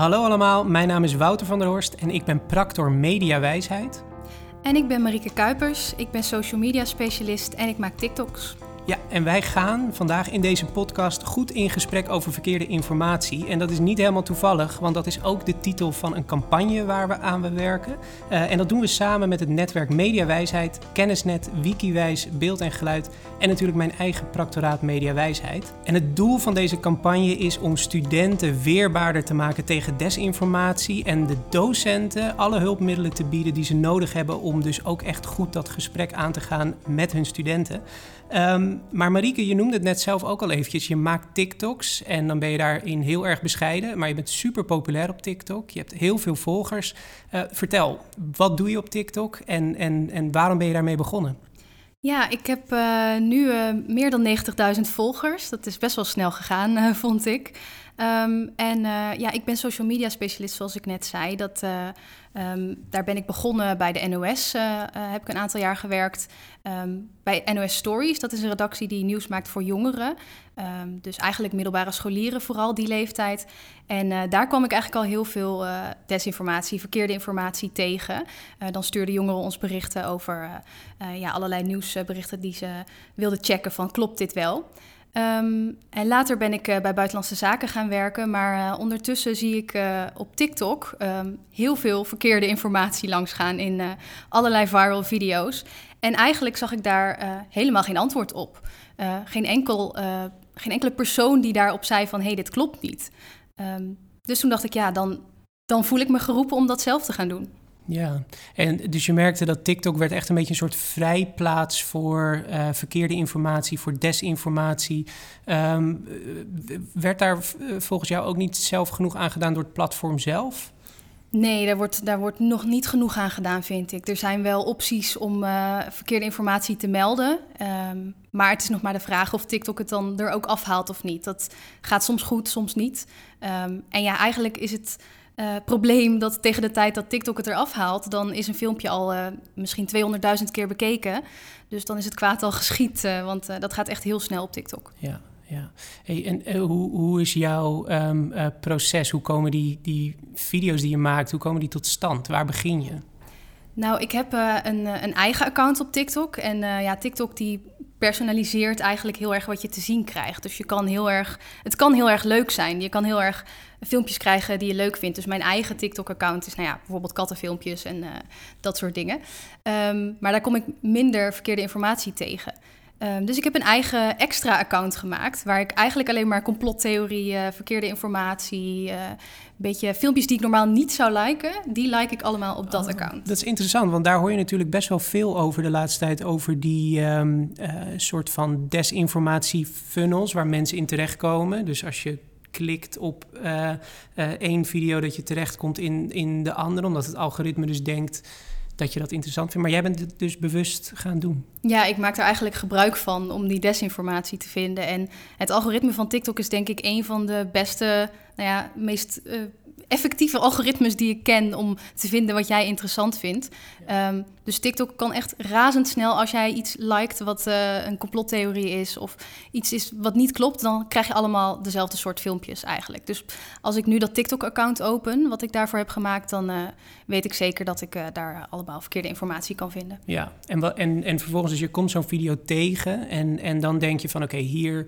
Hallo allemaal, mijn naam is Wouter van der Horst en ik ben practor mediawijsheid. En ik ben Marieke Kuipers, ik ben social media specialist en ik maak TikToks. Ja, en wij gaan vandaag in deze podcast goed in gesprek over verkeerde informatie. En dat is niet helemaal toevallig, want dat is ook de titel van een campagne waar we aan we werken. Uh, en dat doen we samen met het netwerk Mediawijsheid, Kennisnet, Wikiwijs, Beeld en Geluid en natuurlijk mijn eigen practoraat Mediawijsheid. En het doel van deze campagne is om studenten weerbaarder te maken tegen desinformatie en de docenten alle hulpmiddelen te bieden die ze nodig hebben om dus ook echt goed dat gesprek aan te gaan met hun studenten. Um, maar Marieke, je noemde het net zelf ook al eventjes. Je maakt TikToks en dan ben je daarin heel erg bescheiden. Maar je bent super populair op TikTok. Je hebt heel veel volgers. Uh, vertel, wat doe je op TikTok en, en, en waarom ben je daarmee begonnen? Ja, ik heb uh, nu uh, meer dan 90.000 volgers. Dat is best wel snel gegaan, vond ik. Um, en ja, ik ben social media specialist, zoals ik net zei. Dat Um, daar ben ik begonnen bij de NOS, uh, uh, heb ik een aantal jaar gewerkt. Um, bij NOS Stories, dat is een redactie die nieuws maakt voor jongeren. Dus eigenlijk middelbare scholieren, vooral die leeftijd. En daar kwam ik eigenlijk al heel veel desinformatie, verkeerde informatie tegen. dan stuurden jongeren ons berichten over ja, allerlei nieuwsberichten die ze wilden checken van klopt dit wel. Um, en later ben ik uh, bij Buitenlandse Zaken gaan werken, maar uh, ondertussen zie ik uh, op TikTok um, heel veel verkeerde informatie langsgaan in allerlei viral video's. En eigenlijk zag ik daar helemaal geen antwoord op. geen, enkel, geen enkele persoon die daarop zei van hé, hey, dit klopt niet. Um, dus toen dacht ik, ja, dan, dan voel ik me geroepen om dat zelf te gaan doen. Ja, en dus je merkte dat TikTok werd echt een beetje een soort vrijplaats voor uh, verkeerde informatie, voor desinformatie. Um, werd daar volgens jou ook niet zelf genoeg aan gedaan door het platform zelf? Nee, daar wordt, daar wordt nog niet genoeg aan gedaan, vind ik. Er zijn wel opties om uh, verkeerde informatie te melden. Um, maar het is nog maar de vraag of TikTok het dan er ook afhaalt of niet. Dat gaat soms goed, soms niet. Um, en ja, eigenlijk is het uh, probleem dat tegen de tijd dat TikTok het eraf haalt, dan is een filmpje al uh, misschien 200.000 keer bekeken. Dus dan is het kwaad al geschied, uh, want dat gaat echt heel snel op TikTok. Ja, ja. Hey, en hoe, hoe is jouw um, proces? Hoe komen die, die video's die je maakt, hoe komen die tot stand? Waar begin je? Nou, ik heb een, een eigen account op TikTok. En ja, TikTok die personaliseert eigenlijk heel erg wat je te zien krijgt. Dus je kan heel erg, het kan heel erg leuk zijn. Je kan heel erg filmpjes krijgen die je leuk vindt. Dus mijn eigen TikTok-account is, nou ja, bijvoorbeeld kattenfilmpjes en uh, dat soort dingen. Um, maar daar kom ik minder verkeerde informatie tegen. Um, dus ik heb een eigen extra account gemaakt, waar ik eigenlijk alleen maar complottheorieën, verkeerde informatie, uh, een beetje filmpjes die ik normaal niet zou liken, die like ik allemaal op dat oh, account. Dat is interessant, want daar hoor je natuurlijk best wel veel over de laatste tijd, over die um, uh, soort van desinformatie funnels waar mensen in terechtkomen. Dus als je klikt op uh, één video dat je terechtkomt in, in de andere, omdat het algoritme dus denkt dat je dat interessant vindt. Maar jij bent het dus bewust gaan doen. Ja, ik maak er eigenlijk gebruik van om die desinformatie te vinden. En het algoritme van TikTok is denk ik een van de beste, nou ja, meest uh, effectieve algoritmes die ik ken om te vinden wat jij interessant vindt. Um, dus TikTok kan echt razendsnel, als jij iets liked wat uh, een complottheorie is of iets is wat niet klopt, dan krijg je allemaal dezelfde soort filmpjes eigenlijk. Dus als ik nu dat TikTok-account open, wat ik daarvoor heb gemaakt, dan uh, weet ik zeker dat ik uh, daar allemaal verkeerde informatie kan vinden. Ja, en, en, en vervolgens, dus je komt zo'n video tegen en, en dan denk je van oké, okay, hier,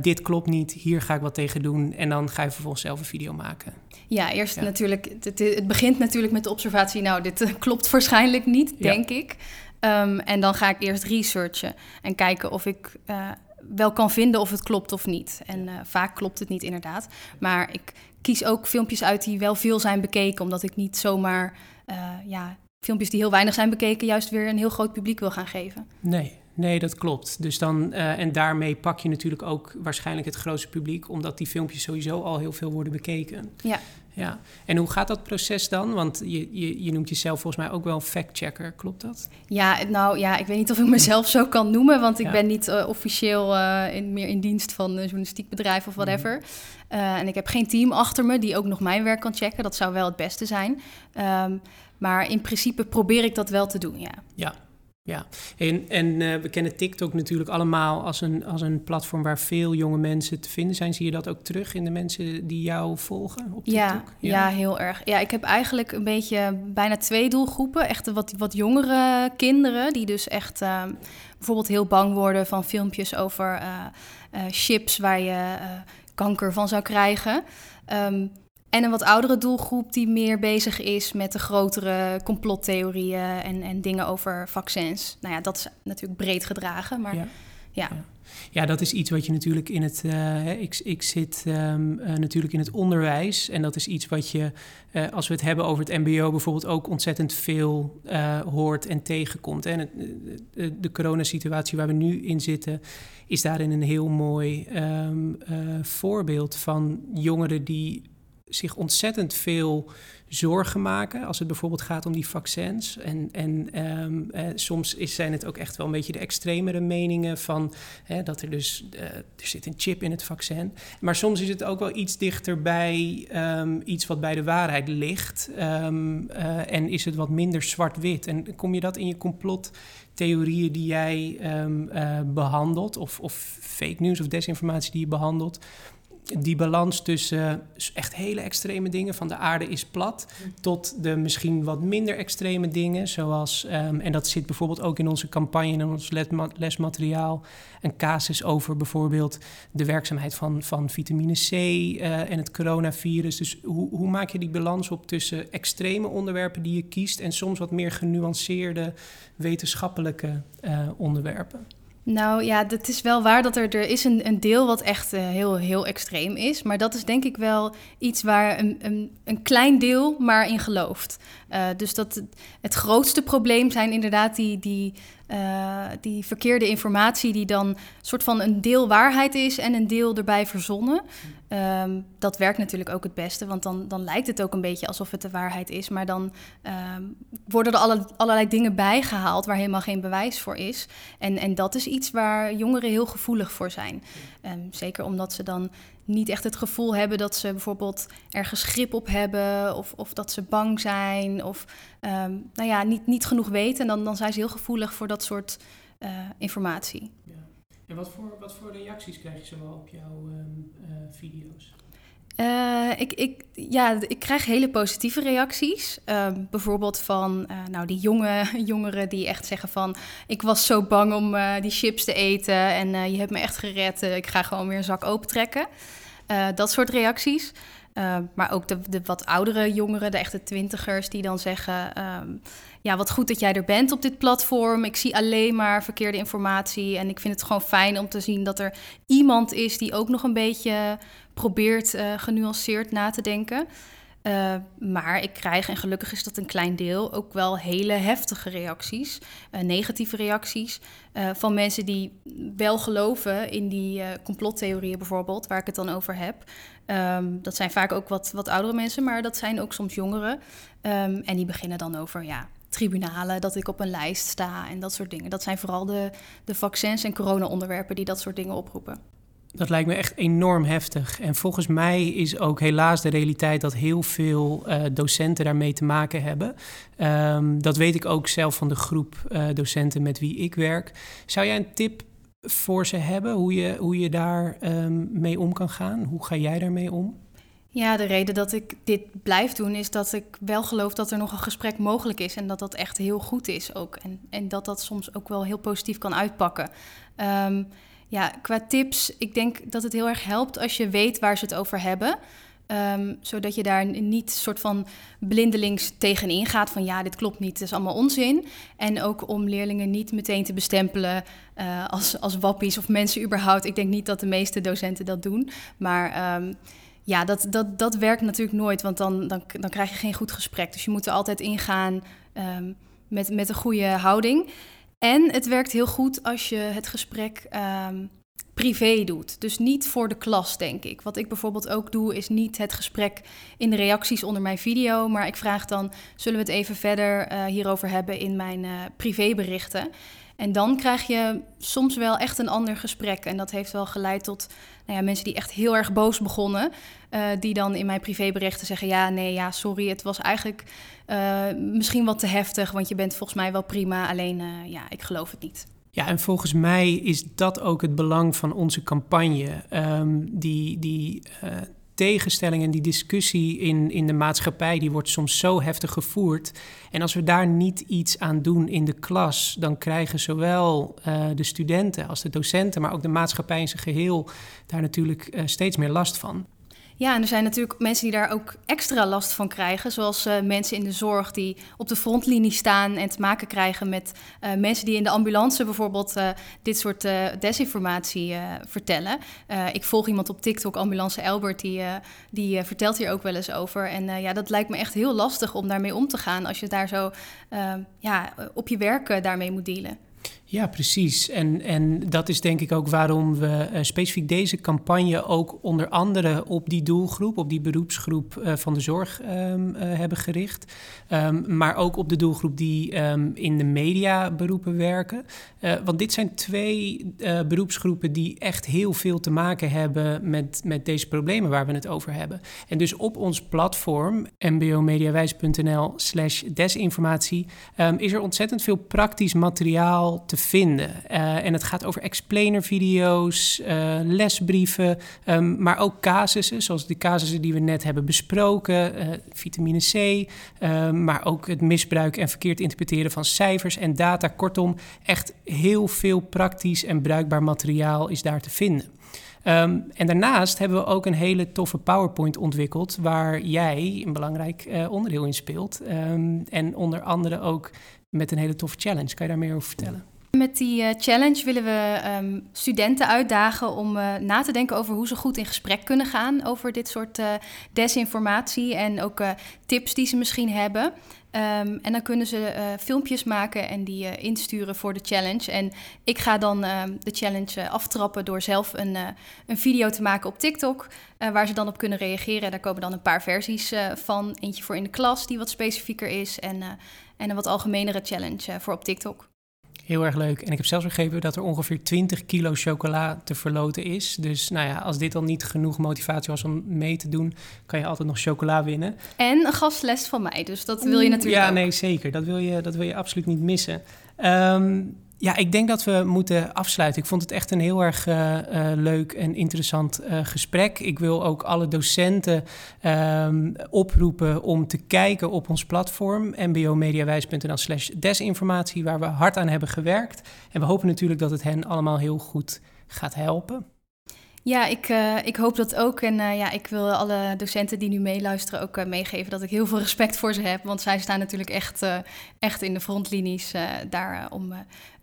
dit klopt niet, hier ga ik wat tegen doen en dan ga je vervolgens zelf een video maken. Ja, eerst ja. natuurlijk, het, het, begint natuurlijk met de observatie, nou, dit klopt waarschijnlijk niet, denk ja. ik. Um, en dan ga ik eerst researchen en kijken of ik uh, wel kan vinden of het klopt of niet. En uh, vaak klopt het niet inderdaad. Maar ik kies ook filmpjes uit die wel veel zijn bekeken, omdat ik niet zomaar uh, ja, filmpjes die heel weinig zijn bekeken, juist weer een heel groot publiek wil gaan geven. Nee, Nee, dat klopt. Dus dan, uh, en daarmee pak je natuurlijk ook waarschijnlijk het grootste publiek, omdat die filmpjes sowieso al heel veel worden bekeken. Ja. Ja. En hoe gaat dat proces dan? Want je, je, je noemt jezelf volgens mij ook wel fact-checker, klopt dat? Ja, nou ja, ik weet niet of ik mezelf zo kan noemen, want ik ja. ben niet uh, officieel uh, in, meer in dienst van een journalistiek bedrijf of whatever. Mm. en ik heb geen team achter me die ook nog mijn werk kan checken. Dat zou wel het beste zijn. Um, maar in principe probeer ik dat wel te doen, ja. Ja, Ja, en, en uh, we kennen TikTok natuurlijk allemaal als een, als een platform waar veel jonge mensen te vinden zijn. Zie je dat ook terug in de mensen die jou volgen op TikTok? Ja, ja. heel erg. Ja, ik heb eigenlijk een beetje bijna twee doelgroepen. Echt wat, wat jongere kinderen die dus echt uh, bijvoorbeeld heel bang worden van filmpjes over uh, chips waar je kanker van zou krijgen. Um, en een wat oudere doelgroep die meer bezig is met de grotere complottheorieën en, en dingen over vaccins. Nou ja, dat is natuurlijk breed gedragen, maar ja. ja. ja. dat is iets wat je natuurlijk in het. Uh, ik, ik zit um, uh, natuurlijk in het onderwijs. En dat is iets wat je, uh, als we het hebben over het MBO, bijvoorbeeld ook ontzettend veel hoort en tegenkomt. En de, de coronasituatie waar we nu in zitten, is daarin een heel mooi um, voorbeeld van jongeren die zich ontzettend veel zorgen maken als het bijvoorbeeld gaat om die vaccins. En, en ehm, eh, soms is, zijn het ook echt wel een beetje de extremere meningen van dat er dus uh, er zit een chip in het vaccin. Maar soms is het ook wel iets dichter bij um, iets wat bij de waarheid ligt. Um, uh, en is het wat minder zwart-wit. En kom je dat in je complottheorieën die jij behandelt, of, of fake news of desinformatie die je behandelt? Die balans tussen echt hele extreme dingen, van de aarde is plat, tot de misschien wat minder extreme dingen, zoals, um, en dat zit bijvoorbeeld ook in onze campagne, in ons lesmateriaal, een casus over bijvoorbeeld de werkzaamheid van, van vitamine C uh, en het coronavirus. Dus hoe, hoe maak je die balans op tussen extreme onderwerpen die je kiest en soms wat meer genuanceerde wetenschappelijke uh, onderwerpen? Nou ja, het is wel waar dat er, er is een, een deel wat echt uh, heel, heel extreem is. Maar dat is denk ik wel iets waar een, een, een klein deel maar in gelooft. Uh, dus dat het grootste probleem zijn inderdaad die, die, uh, die verkeerde informatie... die dan soort van een deel waarheid is en een deel erbij verzonnen. Um, dat werkt natuurlijk ook het beste, want dan, dan lijkt het ook een beetje alsof het de waarheid is. Maar dan um, worden er alle, allerlei dingen bijgehaald waar helemaal geen bewijs voor is. En, en dat is iets waar jongeren heel gevoelig voor zijn. Um, zeker omdat ze dan niet echt het gevoel hebben dat ze bijvoorbeeld ergens grip op hebben of, of dat ze bang zijn of um, nou ja, niet, niet genoeg weten. En dan, dan zijn ze heel gevoelig voor dat soort uh, informatie. Ja. En wat voor, wat voor reacties krijg je zo op jouw um, uh, video's? Uh, ik, ik, ja, ik krijg hele positieve reacties. Uh, bijvoorbeeld van uh, nou, die jonge jongeren die echt zeggen van... ik was zo bang om die chips te eten en je hebt me echt gered. ik ga gewoon weer een zak opentrekken. dat soort reacties. maar ook de, wat oudere jongeren, de echte twintigers... die dan zeggen... Um, ja, wat goed dat jij er bent op dit platform. Ik zie alleen maar verkeerde informatie. En ik vind het gewoon fijn om te zien dat er iemand is die ook nog een beetje probeert uh, genuanceerd na te denken. Uh, maar ik krijg, en gelukkig is dat een klein deel, ook wel hele heftige reacties, uh, negatieve reacties van mensen die wel geloven in die complottheorieën bijvoorbeeld, waar ik het dan over heb. Um, dat zijn vaak ook wat, wat oudere mensen, maar dat zijn ook soms jongeren. Um, en die beginnen dan over, ja, tribunalen, dat ik op een lijst sta en dat soort dingen. Dat zijn vooral de, de vaccins en corona-onderwerpen die dat soort dingen oproepen. Dat lijkt me echt enorm heftig. En volgens mij is ook helaas de realiteit dat heel veel uh, docenten daarmee te maken hebben. Um, dat weet ik ook zelf van de groep uh, docenten met wie ik werk. Zou jij een tip voor ze hebben hoe je, hoe je daar um, mee om kan gaan? Hoe ga jij daarmee om? Ja, de reden dat ik dit blijf doen is dat ik wel geloof dat er nog een gesprek mogelijk is en dat dat echt heel goed is ook. En, en dat dat soms ook wel heel positief kan uitpakken. Um, ja, qua tips, ik denk dat het heel erg helpt als je weet waar ze het over hebben. Um, zodat je daar niet soort van blindelings tegenin gaat van ja, dit klopt niet, het is allemaal onzin. En ook om leerlingen niet meteen te bestempelen uh, als, als wappies of mensen überhaupt. Ik denk niet dat de meeste docenten dat doen, maar... Um, ja, dat, dat, dat werkt natuurlijk nooit, want dan, dan, dan krijg je geen goed gesprek. Dus je moet er altijd ingaan um, met, met een goede houding. En het werkt heel goed als je het gesprek um, privé doet. Dus niet voor de klas, denk ik. Wat ik bijvoorbeeld ook doe, is niet het gesprek in de reacties onder mijn video. Maar ik vraag dan: zullen we het even verder uh, hierover hebben in mijn uh, privéberichten? En dan krijg je soms wel echt een ander gesprek. En dat heeft wel geleid tot nou ja, mensen die echt heel erg boos begonnen. Uh, die dan in mijn privéberichten zeggen: Ja, nee, ja, sorry, het was eigenlijk misschien wat te heftig. Want je bent volgens mij wel prima. Alleen, ja, ik geloof het niet. Ja, en volgens mij is dat ook het belang van onze campagne. Um, die die tegenstelling en die discussie in, in de maatschappij, die wordt soms zo heftig gevoerd. En als we daar niet iets aan doen in de klas, dan krijgen zowel uh, de studenten als de docenten, maar ook de maatschappij in zijn geheel daar natuurlijk uh, steeds meer last van. Ja, en er zijn natuurlijk mensen die daar ook extra last van krijgen. Zoals uh, mensen in de zorg die op de frontlinie staan en te maken krijgen met uh, mensen die in de ambulance bijvoorbeeld uh, dit soort desinformatie vertellen. ik volg iemand op TikTok, Ambulance Albert, die, die vertelt hier ook wel eens over. En ja, dat lijkt me echt heel lastig om daarmee om te gaan als je daar zo ja, op je werk daarmee moet dealen. Ja, precies. En, en dat is denk ik ook waarom we uh, specifiek deze campagne ook onder andere op die doelgroep, op die beroepsgroep uh, van de zorg um, uh, hebben gericht. Um, maar ook op de doelgroep die um, in de mediaberoepen werken. want dit zijn twee beroepsgroepen die echt heel veel te maken hebben met, met deze problemen waar we het over hebben. En dus op ons platform, mbomediawijs.nl slash desinformatie, is er ontzettend veel praktisch materiaal te vinden. Uh, en het gaat over explainer-video's, uh, lesbrieven, um, maar ook casussen, zoals de casussen die we net hebben besproken, uh, vitamine C, maar ook het misbruik en verkeerd interpreteren van cijfers en data. Kortom, echt heel veel praktisch en bruikbaar materiaal is daar te vinden. Um, en daarnaast hebben we ook een hele toffe PowerPoint ontwikkeld, waar jij een belangrijk onderdeel in speelt. En onder andere ook met een hele toffe challenge. Kan je daar meer over vertellen? Met die uh, challenge willen we um, studenten uitdagen om uh, na te denken over hoe ze goed in gesprek kunnen gaan over dit soort uh, desinformatie en ook tips die ze misschien hebben. Um, en dan kunnen ze filmpjes maken en die insturen voor de challenge. En ik ga dan ehm, de challenge aftrappen door zelf een, een video te maken op TikTok, waar ze dan op kunnen reageren. Daar komen dan een paar versies van. Eentje voor in de klas, die wat specifieker is, en, en een wat algemenere challenge voor op TikTok. Heel erg leuk. En ik heb zelfs begrepen dat er ongeveer 20 kilo chocola te verloten is. Dus nou ja, als dit dan niet genoeg motivatie was om mee te doen, kan je altijd nog chocola winnen. En een gastles van mij, dus dat wil je natuurlijk Ja, ook. nee, zeker. Dat wil je, dat wil je absoluut niet missen. Um, ja, ik denk dat we moeten afsluiten. Ik vond het echt een heel erg uh, uh, leuk en interessant uh, gesprek. Ik wil ook alle docenten um, oproepen om te kijken op ons platform mbomediawijs.nl slash desinformatie, waar we hard aan hebben gewerkt. En we hopen natuurlijk dat het hen allemaal heel goed gaat helpen. Ja, ik, ik hoop dat ook. En ja, ik wil alle docenten die nu meeluisteren ook meegeven dat ik heel veel respect voor ze heb. Want zij staan natuurlijk echt, echt in de frontlinies daar om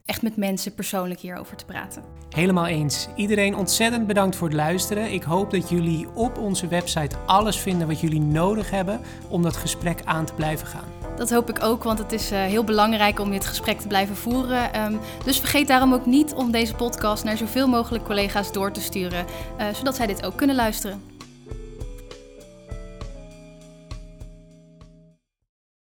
echt met mensen persoonlijk hierover te praten. Helemaal eens. Iedereen ontzettend bedankt voor het luisteren. Ik hoop dat jullie op onze website alles vinden wat jullie nodig hebben om dat gesprek aan te blijven gaan. Dat hoop ik ook, want het is uh, heel belangrijk om dit gesprek te blijven voeren. Um, dus vergeet daarom ook niet om deze podcast naar zoveel mogelijk collega's door te sturen, uh, zodat zij dit ook kunnen luisteren.